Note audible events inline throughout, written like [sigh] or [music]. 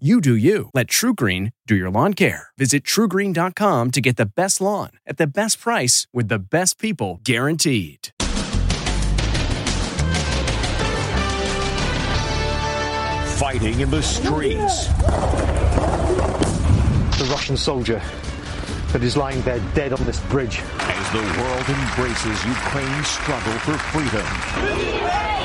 You do you. Let TruGreen do your lawn care. Visit trugreen.com to get the best lawn at the best price with the best people guaranteed. Fighting in the streets. The Russian soldier that is lying there dead on this bridge. As the world embraces Ukraine's struggle for freedom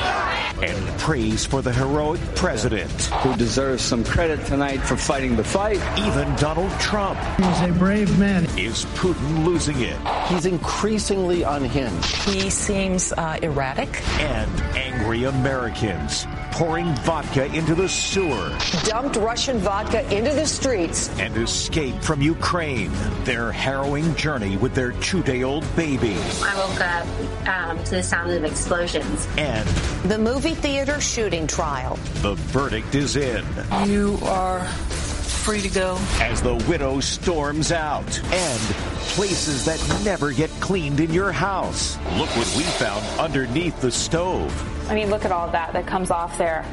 and praise for the heroic president. Who deserves some credit tonight for fighting the fight. Even Donald Trump. He's a brave man. Is Putin losing it? He's increasingly unhinged. He seems uh, erratic. And angry Americans pouring vodka into the sewer. Dumped Russian vodka into the streets. And escaped from Ukraine. Their harrowing journey with their two-day-old baby. I woke up um, to the sound of explosions. And the movie theater shooting trial. The verdict is in. You are free to go. As the widow storms out. And places that never get cleaned in your house. Look what we found underneath the stove. I mean, look at all that that comes off there.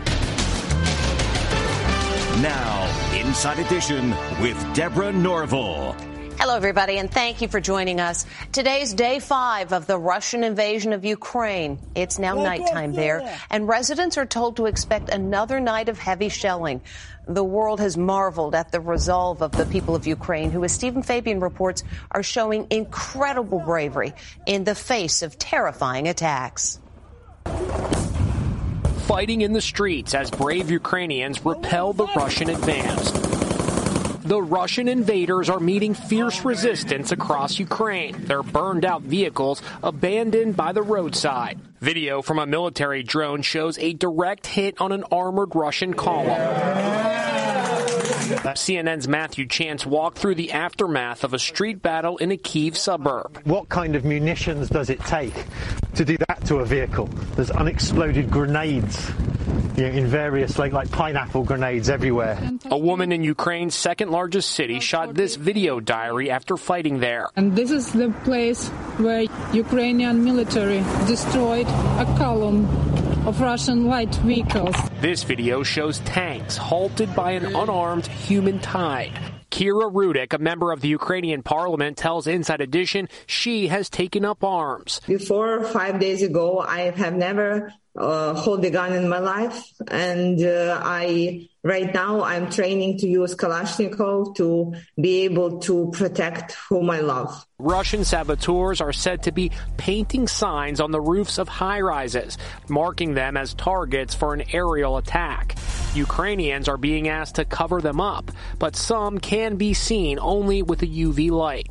Now, Inside Edition with Deborah Norville. Hello, everybody, and thank you for joining us. Today's day five of the Russian invasion of Ukraine. It's now nighttime there, and residents are told to expect another night of heavy shelling. The world has marveled at the resolve of the people of Ukraine, who, as Stephen Fabian reports, are showing incredible bravery in the face of terrifying attacks. Fighting in the streets as brave Ukrainians repel the Russian advance the Russian invaders are meeting fierce resistance across Ukraine. Their burned out vehicles abandoned by the roadside. Video from a military drone shows a direct hit on an armored Russian column. CNN's Matthew Chance walked through the aftermath of a street battle in a Kiev suburb. What kind of munitions does it take to do that to a vehicle? There's unexploded grenades you know, in various like like pineapple grenades everywhere. A woman in Ukraine's second largest city shot this video diary after fighting there. And this is the place where Ukrainian military destroyed a column of Russian light vehicles. This video shows tanks halted by an unarmed human tide. Kira Rudik, a member of the Ukrainian parliament, tells Inside Edition she has taken up arms. Before five days ago, I have never uh, hold a gun in my life, and uh, I right now I'm training to use Kalashnikov to be able to protect whom I love. Russian saboteurs are said to be painting signs on the roofs of high rises, marking them as targets for an aerial attack. Ukrainians are being asked to cover them up, but some can be seen only with a UV light.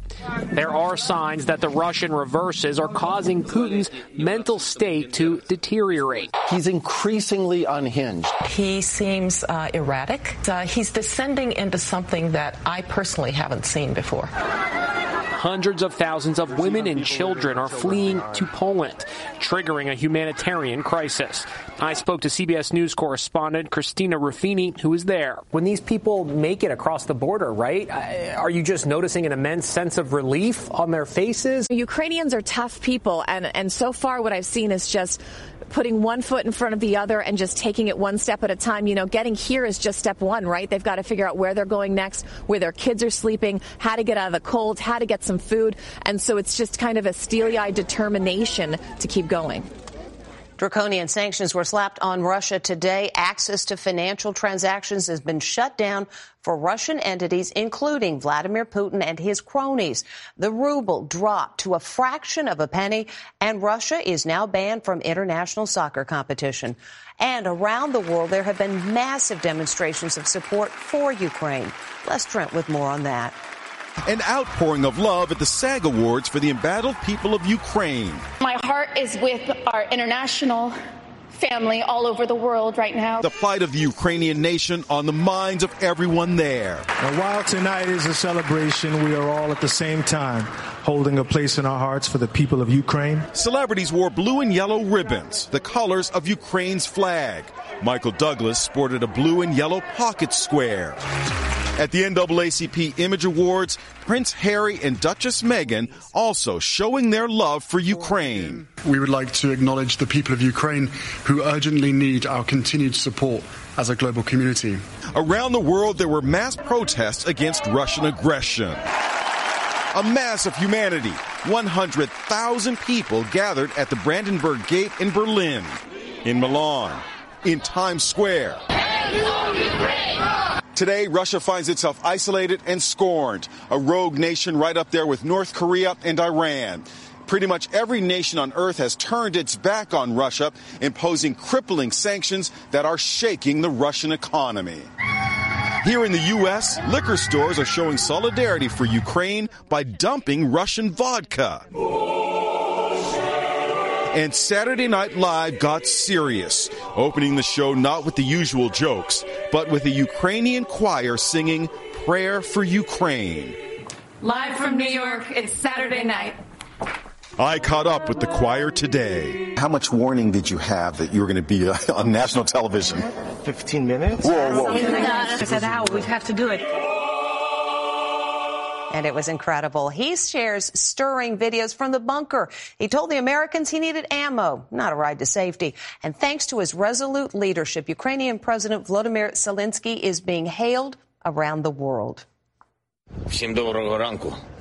There are signs that the Russian reverses are causing Putin's mental state to deteriorate. He's increasingly unhinged. He seems uh, erratic. Uh, he's descending into something that I personally haven't seen before. Hundreds of thousands of women and children are fleeing to Poland, triggering a humanitarian crisis. I spoke to CBS News correspondent Christina Ruffini, who is there. When these people make it across the border, right, uh, are you just noticing an immense sense of relief on their faces? Ukrainians are tough people, and, and so far what I've seen is just putting one foot in front of the other and just taking it one step at a time. You know, getting here is just step one, right? They've got to figure out where they're going next, where their kids are sleeping, how to get out of the cold, how to get some food. And so it's just kind of a steely eyed determination to keep going. Draconian sanctions were slapped on Russia today. Access to financial transactions has been shut down for Russian entities, including Vladimir Putin and his cronies. The ruble dropped to a fraction of a penny, and Russia is now banned from international soccer competition. And around the world, there have been massive demonstrations of support for Ukraine. Les Trent with more on that. An outpouring of love at the SAG Awards for the embattled people of Ukraine. My heart is with our international family all over the world right now. The plight of the Ukrainian nation on the minds of everyone there. And while tonight is a celebration, we are all at the same time holding a place in our hearts for the people of Ukraine. Celebrities wore blue and yellow ribbons, the colors of Ukraine's flag. Michael Douglas sported a blue and yellow pocket square. At the NAACP Image Awards, Prince Harry and Duchess Meghan also showing their love for Ukraine. We would like to acknowledge the people of Ukraine who urgently need our continued support as a global community. Around the world, there were mass protests against Russian aggression. A mass of humanity. 100,000 people gathered at the Brandenburg Gate in Berlin, in Milan, in Times Square. Today, Russia finds itself isolated and scorned, a rogue nation right up there with North Korea and Iran. Pretty much every nation on earth has turned its back on Russia, imposing crippling sanctions that are shaking the Russian economy. Here in the U.S., liquor stores are showing solidarity for Ukraine by dumping Russian vodka. And Saturday Night Live got serious, opening the show not with the usual jokes, but with a Ukrainian choir singing Prayer for Ukraine. Live from New York, it's Saturday night. I caught up with the choir today. How much warning did you have that you were going to be uh, [laughs] on national television? 15 minutes? Whoa, whoa. I said, how? We have to do it And it was incredible. He shares stirring videos from the bunker. He told the Americans he needed ammo, not a ride to safety. And thanks to his resolute leadership, Ukrainian President Volodymyr Zelensky is being hailed around the world. Всім доброго ранку, українці.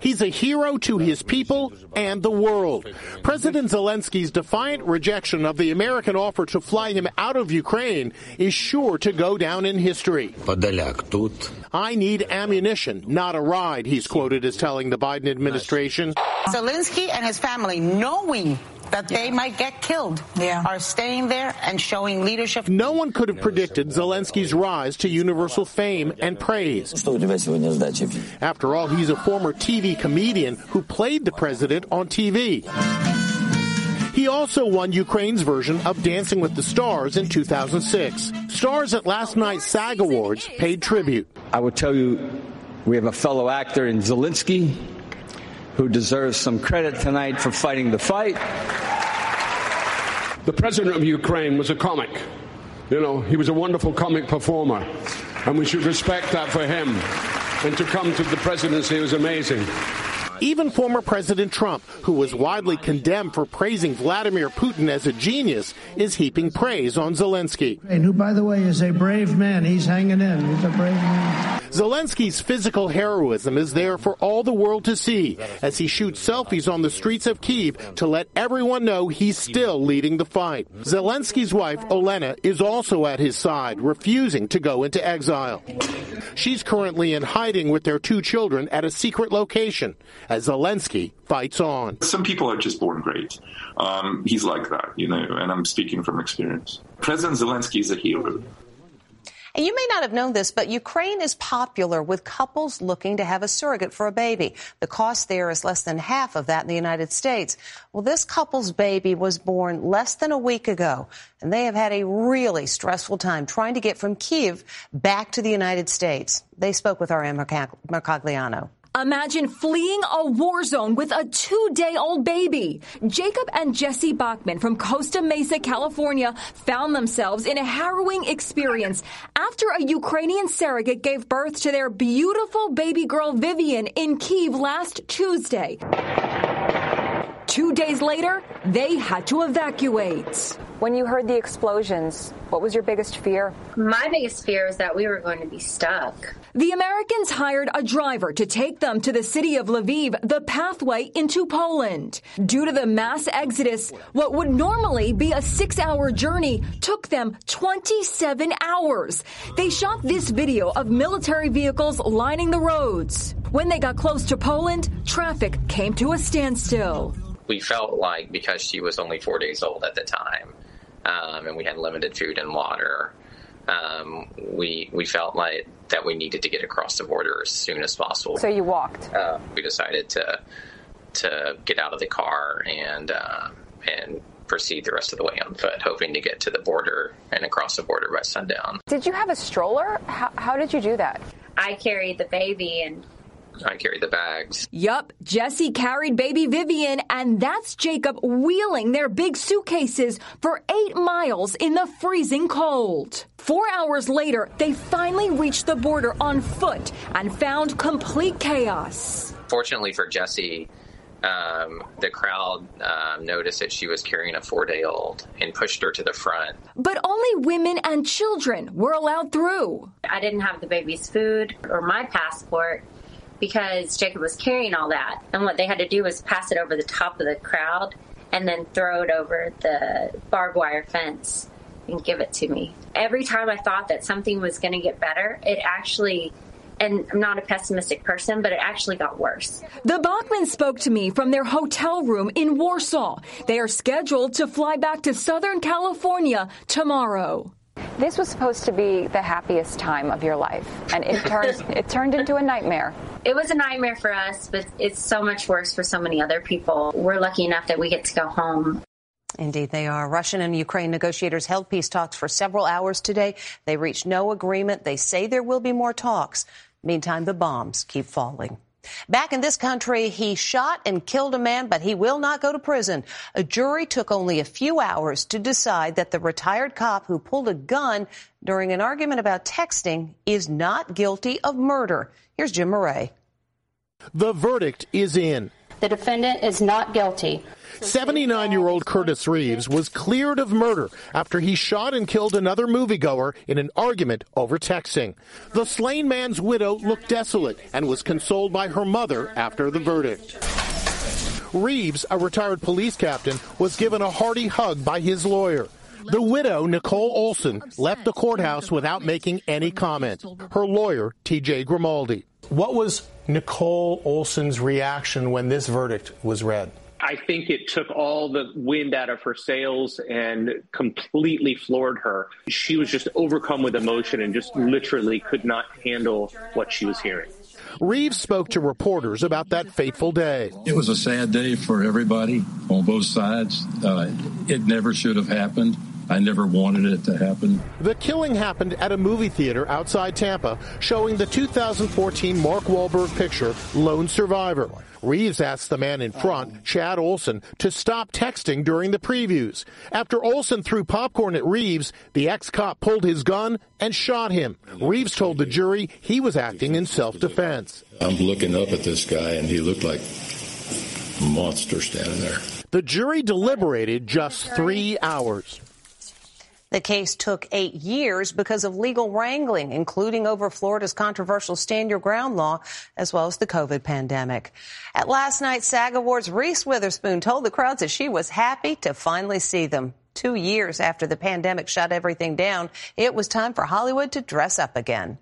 He's a hero to his people and the world. President Zelensky's defiant rejection of the American offer to fly him out of Ukraine is sure to go down in history. I need ammunition, not a ride, he's quoted as telling the Biden administration. Zelensky and his family, knowing that they might get killed, are staying there and showing leadership. No one could have predicted Zelensky's rise to universal fame and praise. After all, he's a former TV comedian who played the president on TV. He also won Ukraine's version of Dancing with the Stars in 2006. Stars at last night's SAG Awards paid tribute. I would tell you, we have a fellow actor in Zelensky who deserves some credit tonight for fighting the fight. The president of Ukraine was a comic. You know, he was a wonderful comic performer, and we should respect that for him. And to come to the presidency was amazing. Even former President Trump, who was widely condemned for praising Vladimir Putin as a genius, is heaping praise on Zelensky. And who, by the way, is a brave man. He's hanging in. He's a brave man. Zelensky's physical heroism is there for all the world to see as he shoots selfies on the streets of Kiev to let everyone know he's still leading the fight. Zelensky's wife, Olena, is also at his side, refusing to go into exile. She's currently in hiding with their two children at a secret location as Zelensky fights on. Some people are just born great. Um, he's like that, you know, and I'm speaking from experience. President Zelensky is a hero. And you may not have known this, but Ukraine is popular with couples looking to have a surrogate for a baby. The cost there is less than half of that in the United States. Well, this couple's baby was born less than a week ago, and they have had a really stressful time trying to get from Kiev back to the United States. They spoke with our Ann Mercogliano. Imagine fleeing a war zone with a two day old baby. Jacob and Jesse Bachman from Costa Mesa, California found themselves in a harrowing experience after a Ukrainian surrogate gave birth to their beautiful baby girl Vivian in Kiev last Tuesday. Two days later, they had to evacuate. When you heard the explosions, what was your biggest fear? My biggest fear is that we were going to be stuck. The Americans hired a driver to take them to the city of Lviv, the pathway into Poland. Due to the mass exodus, what would normally be a six hour journey took them 27 hours. They shot this video of military vehicles lining the roads. When they got close to Poland, traffic came to a standstill. We felt like because she was only four days old at the time, um, and we had limited food and water, um, we we felt like that we needed to get across the border as soon as possible. So you walked. Uh, we decided to to get out of the car and uh, and proceed the rest of the way on foot, hoping to get to the border and across the border by sundown. Did you have a stroller? How, how did you do that? I carried the baby and I carried the bags. Yup, Jesse carried baby Vivian, and that's Jacob wheeling their big suitcases for eight miles in the freezing cold. Four hours later, they finally reached the border on foot and found complete chaos. Fortunately for Jesse, um, the crowd um, noticed that she was carrying a four day old and pushed her to the front. But only women and children were allowed through. I didn't have the baby's food or my passport because Jacob was carrying all that. And what they had to do was pass it over the top of the crowd and then throw it over the barbed wire fence and give it to me. Every time I thought that something was going to get better, it actually and I'm not a pessimistic person, but it actually got worse. The Bachmans spoke to me from their hotel room in Warsaw. They are scheduled to fly back to Southern California tomorrow. This was supposed to be the happiest time of your life, and it [laughs] turned it turned into a nightmare. It was a nightmare for us, but it's so much worse for so many other people. We're lucky enough that we get to go home. Indeed, they are. Russian and Ukraine negotiators held peace talks for several hours today. They reached no agreement. They say there will be more talks. Meantime, the bombs keep falling. Back in this country, he shot and killed a man, but he will not go to prison. A jury took only a few hours to decide that the retired cop who pulled a gun during an argument about texting is not guilty of murder. Here's Jim Murray. The verdict is in. The defendant is not guilty. 79 year old Curtis Reeves was cleared of murder after he shot and killed another moviegoer in an argument over texting. The slain man's widow looked desolate and was consoled by her mother after the verdict. Reeves, a retired police captain, was given a hearty hug by his lawyer. The widow, Nicole Olson, left the courthouse without making any comment. Her lawyer, TJ Grimaldi. What was Nicole Olson's reaction when this verdict was read? I think it took all the wind out of her sails and completely floored her. She was just overcome with emotion and just literally could not handle what she was hearing. Reeves spoke to reporters about that fateful day. It was a sad day for everybody on both sides. Uh, it never should have happened. I never wanted it to happen. The killing happened at a movie theater outside Tampa, showing the 2014 Mark Wahlberg picture, Lone Survivor. Reeves asked the man in front, Chad Olson, to stop texting during the previews. After Olson threw popcorn at Reeves, the ex-cop pulled his gun and shot him. Reeves told the jury he was acting in self-defense. I'm looking up at this guy and he looked like a monster standing there. The jury deliberated just three hours. The case took eight years because of legal wrangling, including over Florida's controversial stand your ground law, as well as the COVID pandemic. At last night's SAG Awards, Reese Witherspoon told the crowds that she was happy to finally see them. Two years after the pandemic shut everything down, it was time for Hollywood to dress up again.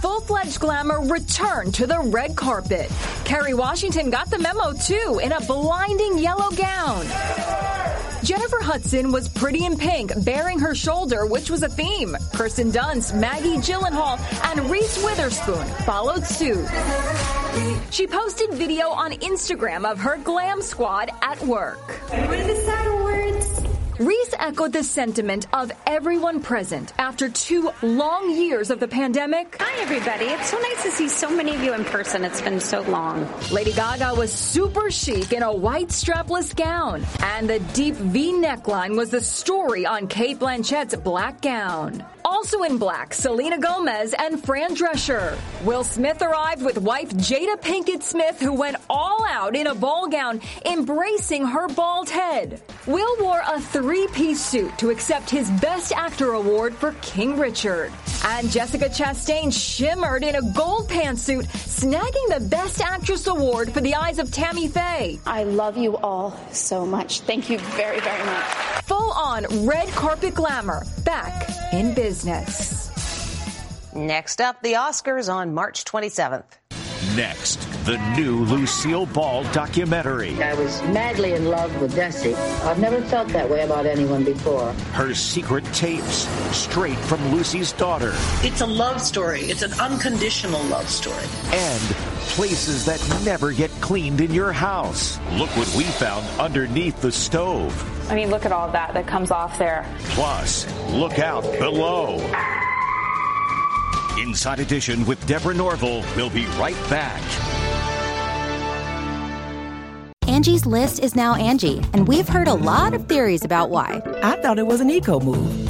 Full-fledged glamour returned to the red carpet. Kerry Washington got the memo too in a blinding yellow gown. Jennifer Hudson was pretty in pink, bearing her shoulder, which was a theme. Kirsten Dunst, Maggie Gyllenhaal, and Reese Witherspoon followed suit. She posted video on Instagram of her glam squad at work. Reese echoed the sentiment of everyone present after two long years of the pandemic. Hi, everybody. It's so nice to see so many of you in person. It's been so long. Lady Gaga was super chic in a white strapless gown, and the deep V neckline was the story on Cate Blanchett's black gown. Also in black, Selena Gomez and Fran Drescher. Will Smith arrived with wife Jada Pinkett Smith, who went all out in a ball gown, embracing her bald head. Will wore a three-piece suit to accept his Best Actor award for King Richard. And Jessica Chastain shimmered in a gold pantsuit, snagging the Best Actress award for The Eyes of Tammy Faye. I love you all so much. Thank you very, very much. Full on red carpet glamour, back in business. Next up, the Oscars on March 27th. Next. The new Lucille Ball documentary. I was madly in love with Desi. I've never felt that way about anyone before. Her secret tapes, straight from Lucy's daughter. It's a love story. It's an unconditional love story. And places that never get cleaned in your house. Look what we found underneath the stove. I mean, look at all that that comes off there. Plus, look out below. Inside Edition with Deborah Norville. We'll be right back. Angie's list is now Angi, and we've heard a lot of theories about why. I thought it was an eco move.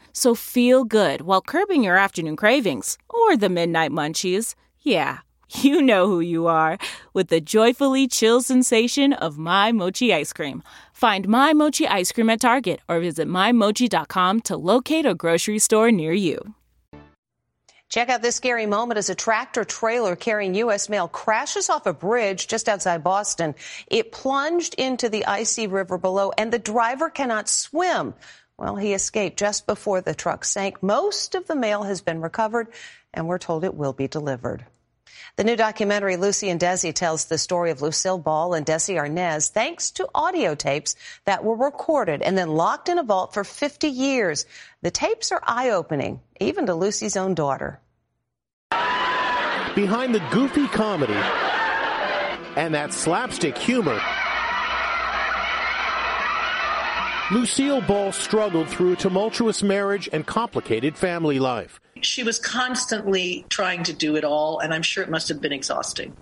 So feel good while curbing your afternoon cravings or the midnight munchies. Yeah, [laughs] you know who you are with the joyfully chill sensation of My Mochi ice cream. Find My Mochi ice cream at Target or visit MyMochi.com to locate a grocery store near you. Check out this scary moment as a tractor trailer carrying U.S. mail crashes off a bridge just outside Boston. It plunged into the icy river below, and the driver cannot swim. Well, he escaped just before the truck sank. Most of the mail has been recovered, and we're told it will be delivered. The new documentary, Lucy and Desi, tells the story of Lucille Ball and Desi Arnaz thanks to audio tapes that were recorded and then locked in a vault for 50 years. The tapes are eye opening, even to Lucy's own daughter. Behind the goofy comedy and that slapstick humor, Lucille Ball struggled through a tumultuous marriage and complicated family life. She was constantly trying to do it all, and I'm sure it must have been exhausting.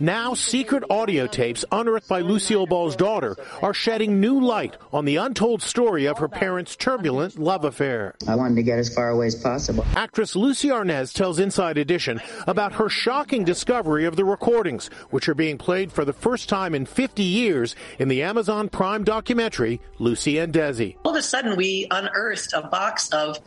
Now, secret audio tapes unearthed by Lucille Ball's daughter are shedding new light on the untold story of her parents' turbulent love affair. I wanted to get as far away as possible. Actress Lucie Arnaz tells Inside Edition about her shocking discovery of the recordings, which are being played for the first time in 50 years in the Amazon Prime documentary, Lucy and Desi. All of a sudden, we unearthed a box of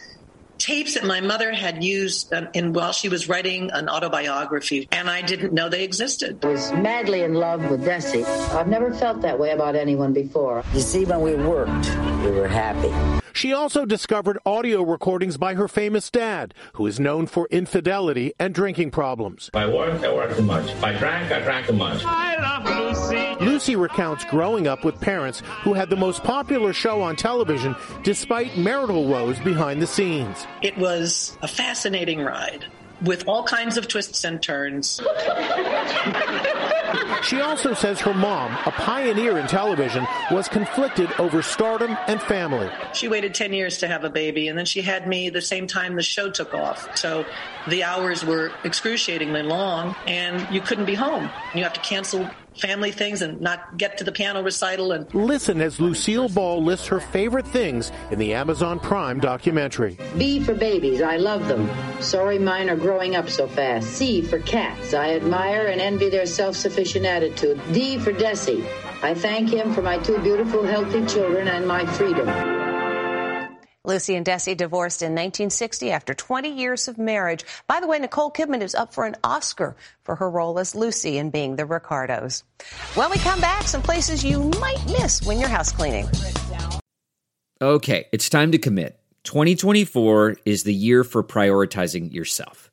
tapes that my mother had used um, in while she was writing an autobiography, and I didn't know they existed. I was madly in love with Desi. I've never felt that way about anyone before. You see, when we worked, we were happy. She also discovered audio recordings by her famous dad, who is known for infidelity and drinking problems. If I worked, I worked too much. If I drank, I drank too much. I love Lucy. Lucy recounts growing up with parents who had the most popular show on television despite marital woes behind the scenes. It was a fascinating ride with all kinds of twists and turns. [laughs] She also says her mom, a pioneer in television, was conflicted over stardom and family. She waited 10 years to have a baby, and then she had me the same time the show took off. So the hours were excruciatingly long, and you couldn't be home. You have to cancel family things and not get to the piano recital and listen as Lucille Ball lists her favorite things in the Amazon Prime documentary. B for babies, I love them. Sorry mine are growing up so fast. C for cats, I admire and envy their self-sufficient attitude. D for Desi, I thank him for my two beautiful healthy children and my freedom. Lucy and Desi divorced in 1960 after 20 years of marriage. By the way, Nicole Kidman is up for an Oscar for her role as Lucy in Being the Ricardos. When we come back, some places you might miss when you're house cleaning. Okay, it's time to commit. 2024 is the year for prioritizing yourself.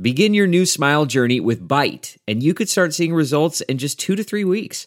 Begin your new smile journey with Byte, and you could start seeing results in just two to three weeks.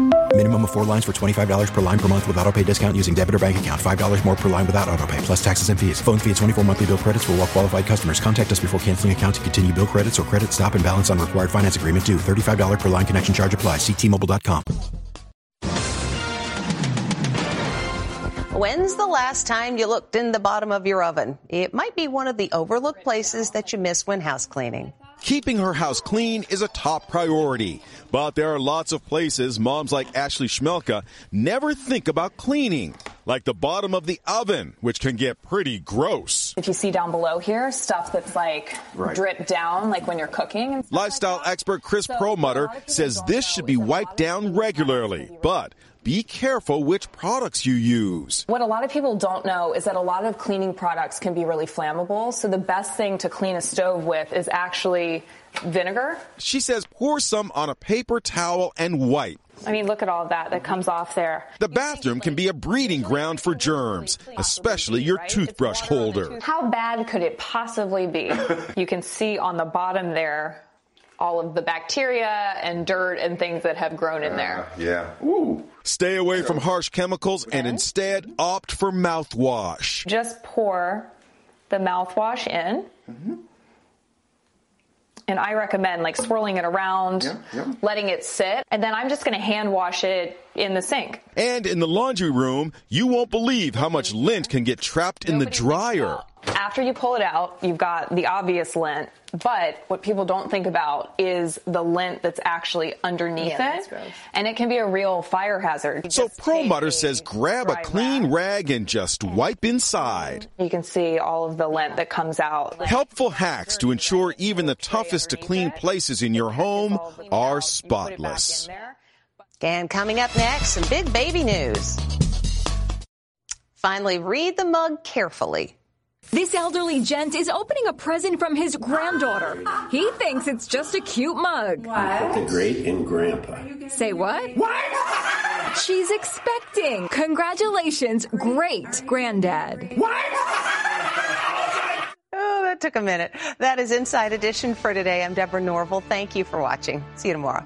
Minimum of four lines for $25 per line per month with auto pay discount using debit or bank account. $5 more per line without auto pay, plus taxes and fees. Phone fee at 24 monthly bill credits for all well qualified customers. Contact us before canceling account to continue bill credits or credit stop and balance on required finance agreement due. $35 per line connection charge apply. Ctmobile.com. When's the last time you looked in the bottom of your oven? It might be one of the overlooked places that you miss when house cleaning. Keeping her house clean is a top priority. But there are lots of places moms like Ashley Schmelka never think about cleaning, like the bottom of the oven, which can get pretty gross. If you see down below here, stuff that's like Right. drip down, like when you're cooking. And Lifestyle expert Chris Promutter says this should be wiped down regularly, but be careful which products you use. what a lot of people don't know is that a lot of cleaning products can be really flammable. So the best thing to clean a stove with is actually vinegar. She says pour some on a paper towel and wipe. I mean, look at all of that that comes off there. The bathroom can be a breeding ground for germs, especially your toothbrush holder. How bad could it possibly be? [laughs] you can see on the bottom there all of the bacteria and dirt and things that have grown in there. Uh, yeah. Ooh. Stay away from harsh chemicals and instead opt for mouthwash. Just pour the mouthwash in. Mm-hmm. And I recommend like swirling it around, letting it sit, and then I'm just going to hand wash it in the sink. And in the laundry room, you won't believe how much lint can get trapped in the dryer. After you pull it out, you've got the obvious lint, but what people don't think about is the lint that's actually underneath Yeah, that's it. gross. And it can be a real fire hazard. So Promutter says grab a clean rag and just wipe inside. You can see all of the lint that comes out. Helpful hacks to ensure even the toughest to clean places in your home are spotless. And coming up next, some big baby news. Finally, read the mug carefully. This elderly gent is opening a present from his granddaughter. He thinks it's just a cute mug. What? The great and grandpa. Say what? What? She's expecting. Congratulations, great granddad. What? Oh, that took a minute. That is Inside Edition for today. I'm Deborah Norville. Thank you for watching. See you tomorrow.